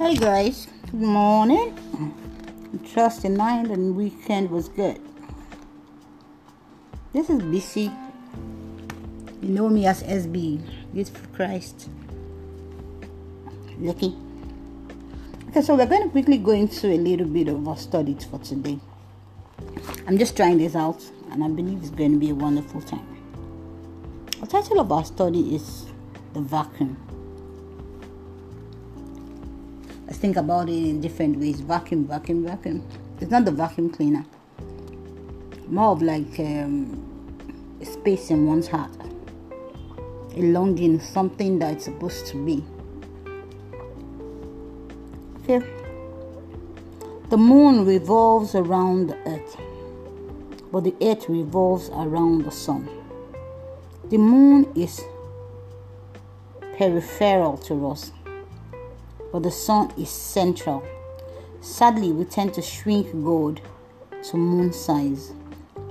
Hey guys, good morning. Trust night and weekend was good. This is BC. You know me as SB, Youth for Christ. Lucky. Okay, so we're going to quickly go into a little bit of our studies for today. I'm just trying this out, and I believe it's going to be a wonderful time. The title of our study is The Vacuum. Think about it in different ways vacuum, vacuum, vacuum. It's not the vacuum cleaner, more of like um, space in one's heart, a longing, something that it's supposed to be. Okay. The moon revolves around the earth, but the earth revolves around the sun. The moon is peripheral to us, but the sun is central. Sadly, we tend to shrink God to moon size,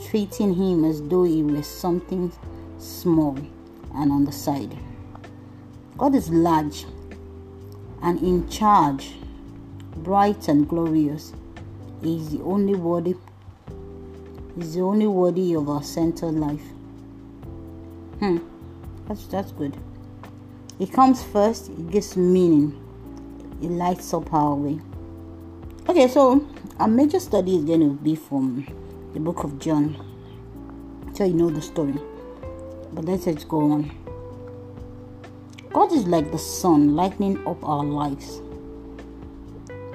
treating him as though he was something small and on the side. God is large and in charge, bright and glorious. He is the only worthy. Is the only worthy of our centered life. Hmm, that's that's good. It comes first. It gives meaning. It lights up our way. Okay, so our major study is going to be from the book of John. So you know the story. But let's just go on. God is like the sun lightening up our lives.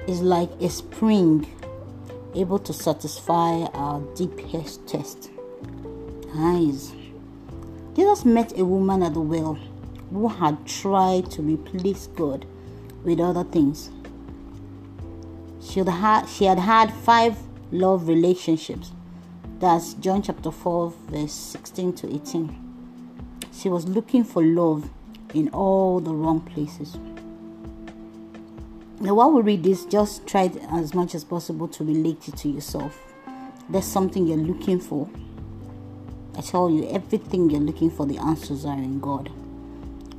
Is like a spring able to satisfy our deepest test. Eyes. Jesus met a woman at the well who had tried to replace God with other things. She had had, she had, had five love relationships. That's John chapter 4, verse 16 to 18. She was looking for love in all the wrong places. Now, while we read this, just try as much as possible to relate it to yourself. There's something you're looking for I tell you, everything you're looking for, the answers are in God.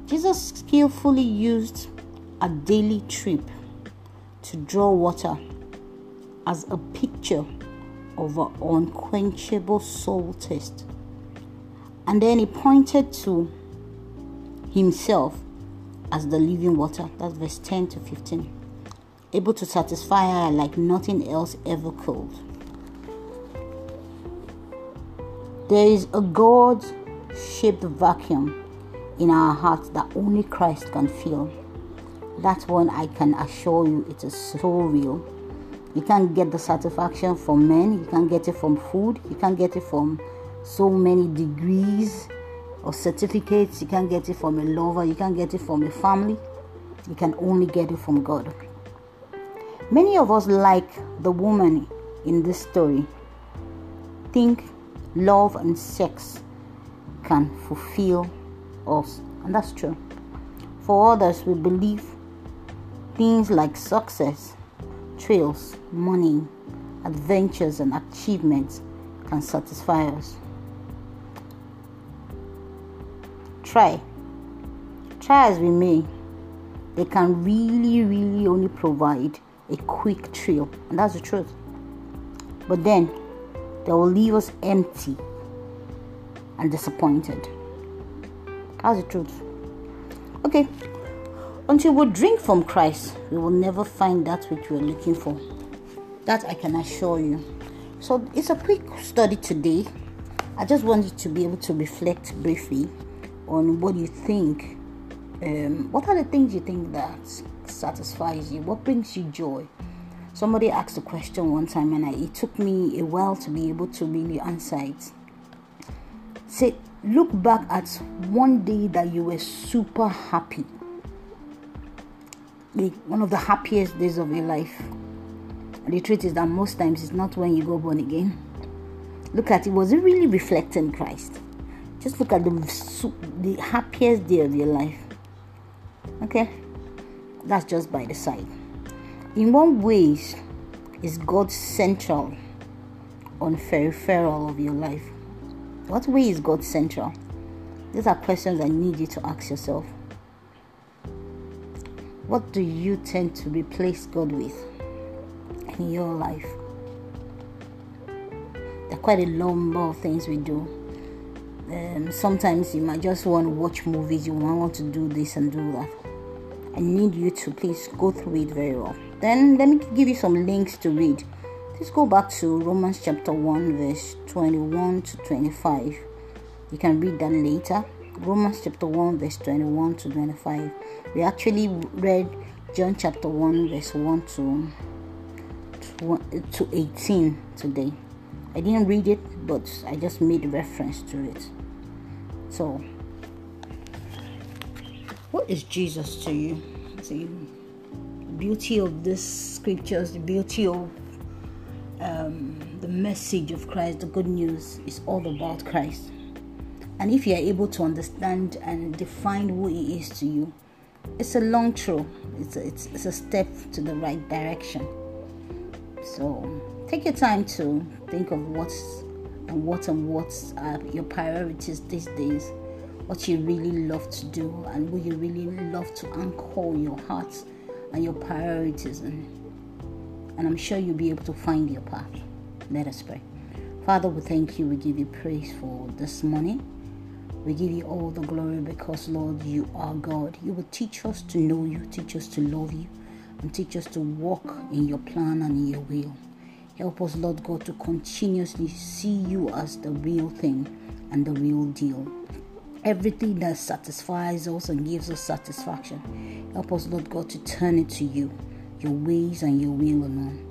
Jesus skillfully used a daily trip to draw water as a picture of an unquenchable soul thirst. And then he pointed to himself as the living water. That's verse 10 to 15. Able to satisfy her like nothing else ever could. There is a God shaped vacuum in our hearts that only Christ can fill. That one I can assure you it is so real. You can't get the satisfaction from men, you can't get it from food, you can't get it from so many degrees or certificates, you can't get it from a lover, you can't get it from a family, you can only get it from God. Many of us, like the woman in this story, think love and sex can fulfill us. And that's true. For others, we believe things like success, thrills, money, adventures, and achievements can satisfy us. Try. Try as we may, they can really, really only provide a quick thrill. And that's the truth. But then they will leave us empty and disappointed. That's the truth. Okay. Until we drink from Christ, we will never find that which we're looking for. That I can assure you. So it's a quick study today. I just want you to be able to reflect briefly on what you think. Um, what are the things you think that satisfies you? What brings you joy? Somebody asked a question one time, and I, it took me a while to be able to really answer it. Say, look back at one day that you were super happy, like one of the happiest days of your life. And the truth is that most times it's not when you go born again. Look at it, was it really reflecting Christ? Just look at the, the happiest day of your life. Okay, that's just by the side. In one ways is God central on the peripheral of your life? What way is God central? These are questions I need you to ask yourself. What do you tend to replace God with in your life? There are quite a number of things we do. Um, sometimes you might just want to watch movies, you might want to do this and do that. I need you to please go through it very well. Then let me give you some links to read. Let's go back to Romans chapter 1, verse 21 to 25. You can read that later. Romans chapter 1, verse 21 to 25. We actually read John chapter 1, verse 1 to, to, to 18 today. I didn't read it, but I just made reference to it. So, what is Jesus to you? See, the beauty of this scriptures, the beauty of um, the message of Christ, the good news, is all about Christ. And if you are able to understand and define who He is to you, it's a long throw. It's a, it's, it's a step to the right direction. So take your time to think of what's and what and what's are your priorities these days. What you really love to do and what you really love to anchor your heart and your priorities in and I'm sure you'll be able to find your path. Let us pray. Father, we thank you. We give you praise for this morning. We give you all the glory because, Lord, you are God. You will teach us to know you, teach us to love you, and teach us to walk in your plan and in your will. Help us, Lord God, to continuously see you as the real thing and the real deal. Everything that satisfies us and gives us satisfaction. Help us, Lord God, to turn it to you your ways and your will alone.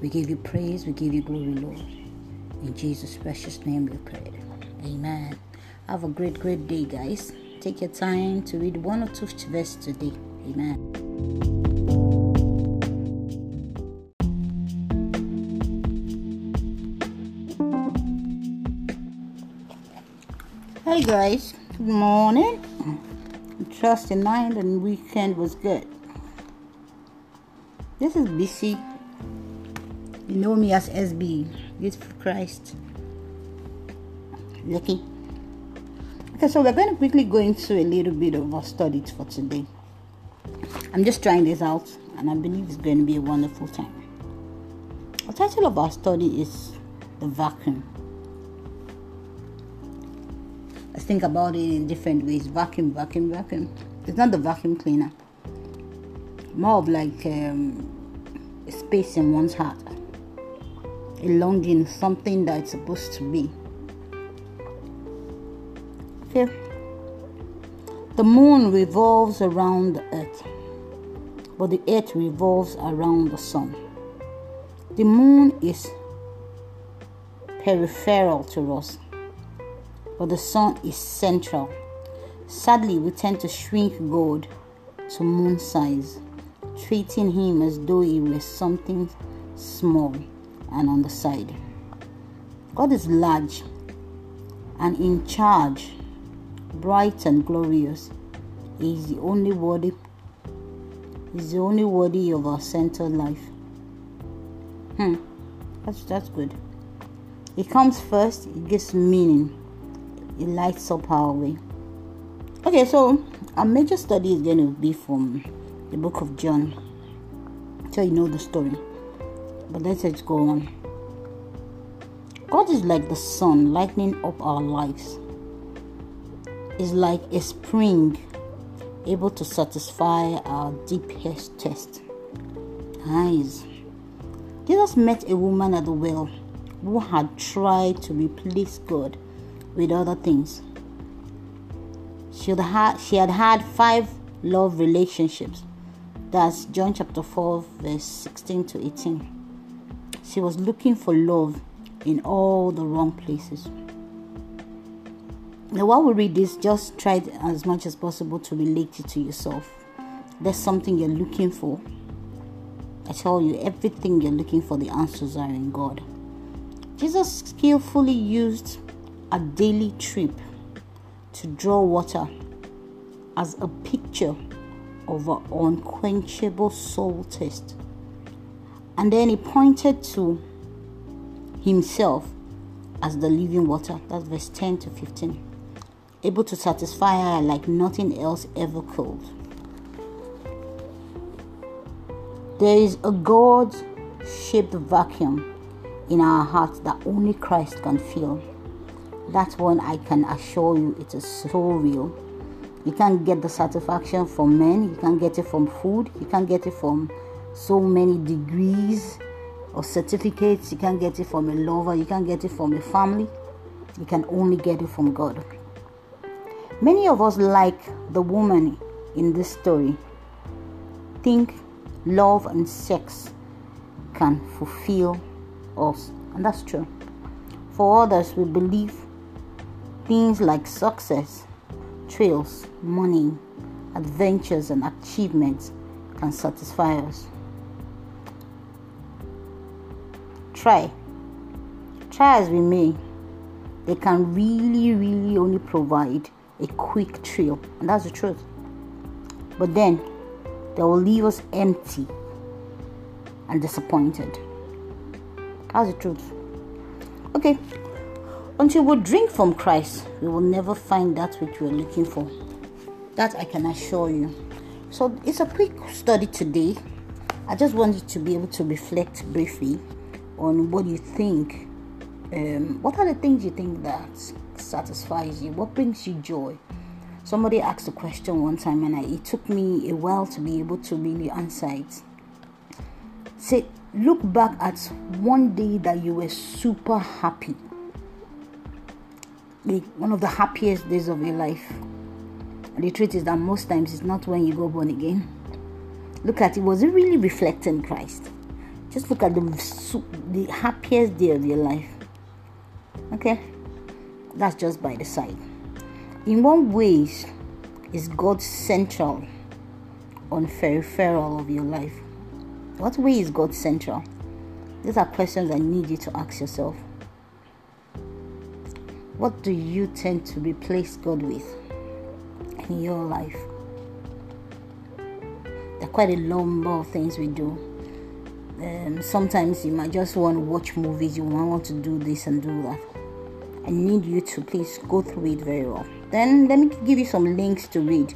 We give you praise, we give you glory, Lord. In Jesus' precious name we pray. Amen. Have a great, great day, guys. Take your time to read one or two verses today. Amen. Hey guys, good morning. Trust the night and weekend was good. This is BC. You know me as SB, Beautiful Christ. Lucky. Okay, so we're going to quickly go into a little bit of our studies for today. I'm just trying this out, and I believe it's going to be a wonderful time. The title of our study is The Vacuum. Let's think about it in different ways vacuum, vacuum, vacuum. It's not the vacuum cleaner more of like um, a space in one's heart, a longing, something that it's supposed to be. The moon revolves around the earth, but the earth revolves around the sun. The moon is peripheral to us, but the sun is central. Sadly, we tend to shrink God to moon size treating him as though he was something small and on the side. God is large and in charge, bright and glorious. Is the only worthy. Is the only worthy of our centered life. Hmm, that's that's good. It comes first. It gives meaning. It lights up our way. Okay, so our major study is going to be from the book of John. So you know the story. But let's just go on. God is like the sun lighting up our lives. Is like a spring able to satisfy our deepest thirst. Eyes. Jesus met a woman at the well who had tried to replace God with other things. She had had, she had, had five love relationships that's John chapter 4, verse 16 to 18. She was looking for love in all the wrong places. Now, while we read this, just try as much as possible to relate it to yourself. There's something you're looking for. I tell you, everything you're looking for, the answers are in God. Jesus skillfully used a daily trip to draw water as a picture of an unquenchable soul test. And then he pointed to himself as the living water. That's verse 10 to 15. Able to satisfy her like nothing else ever could. There is a God shaped vacuum in our hearts that only Christ can fill. That one I can assure you it is so real. You can't get the satisfaction from men, you can't get it from food, you can't get it from so many degrees or certificates, you can't get it from a lover, you can't get it from a family, you can only get it from God. Many of us, like the woman in this story, think love and sex can fulfill us, and that's true. For others, we believe things like success, thrills, money, adventures, and achievements can satisfy us. Try. Try as we may, they can really, really only provide a quick thrill, and that's the truth. But then they will leave us empty and disappointed. That's the truth. Okay. Until we drink from Christ, we will never find that which we're looking for. That I can assure you. So it's a quick study today. I just want you to be able to reflect briefly on what you think. Um, what are the things you think that satisfies you? What brings you joy? Somebody asked a question one time, and I, it took me a while to be able to really answer it. Say, look back at one day that you were super happy, like one of the happiest days of your life. And the truth is that most times it's not when you go born again. Look at it, was it really reflecting Christ? Just look at the, the happiest day of your life. Okay? That's just by the side. In one ways is God central on peripheral of your life? What way is God central? These are questions I need you to ask yourself. What do you tend to replace God with in your life? There are quite a number of things we do. Um, sometimes you might just want to watch movies, you might want to do this and do that. I need you to please go through it very well. Then let me give you some links to read.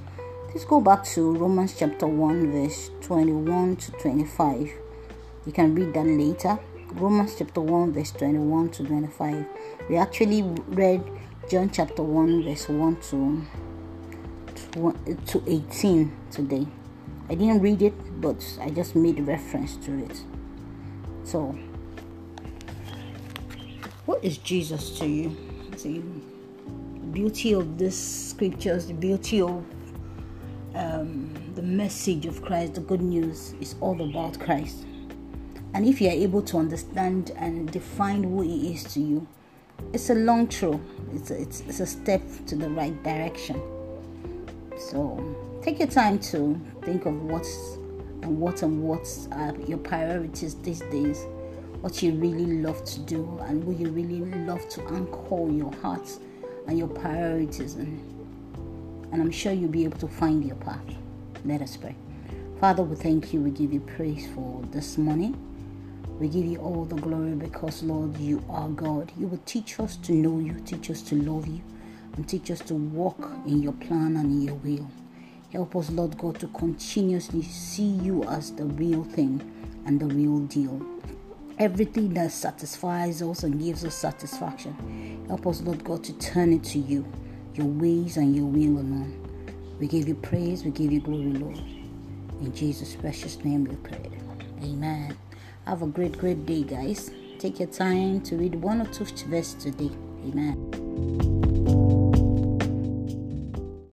Let's go back to Romans chapter 1, verse 21 to 25. You can read that later. Romans chapter 1, verse 21 to 25. We actually read John chapter 1, verse 1 to, to, to 18 today. I didn't read it, but I just made reference to it. So, what is Jesus to you? The beauty of this scriptures, the beauty of um, the message of Christ, the good news, is all about Christ. And if you are able to understand and define who He is to you, it's a long throw. It's a, it's, it's a step to the right direction. So take your time to think of what's and what and what are your priorities these days what you really love to do and what you really love to anchor your heart and your priorities and and I'm sure you'll be able to find your path. Let us pray. Father, we thank you. We give you praise for this morning. We give you all the glory because, Lord, you are God. You will teach us to know you, teach us to love you, and teach us to walk in your plan and in your will. Help us, Lord God, to continuously see you as the real thing and the real deal everything that satisfies us and gives us satisfaction. Help us, Lord God, to turn it to you, your ways and your will alone. We give you praise, we give you glory, Lord. In Jesus' precious name we pray. Amen. Have a great, great day, guys. Take your time to read one or two verses today. Amen.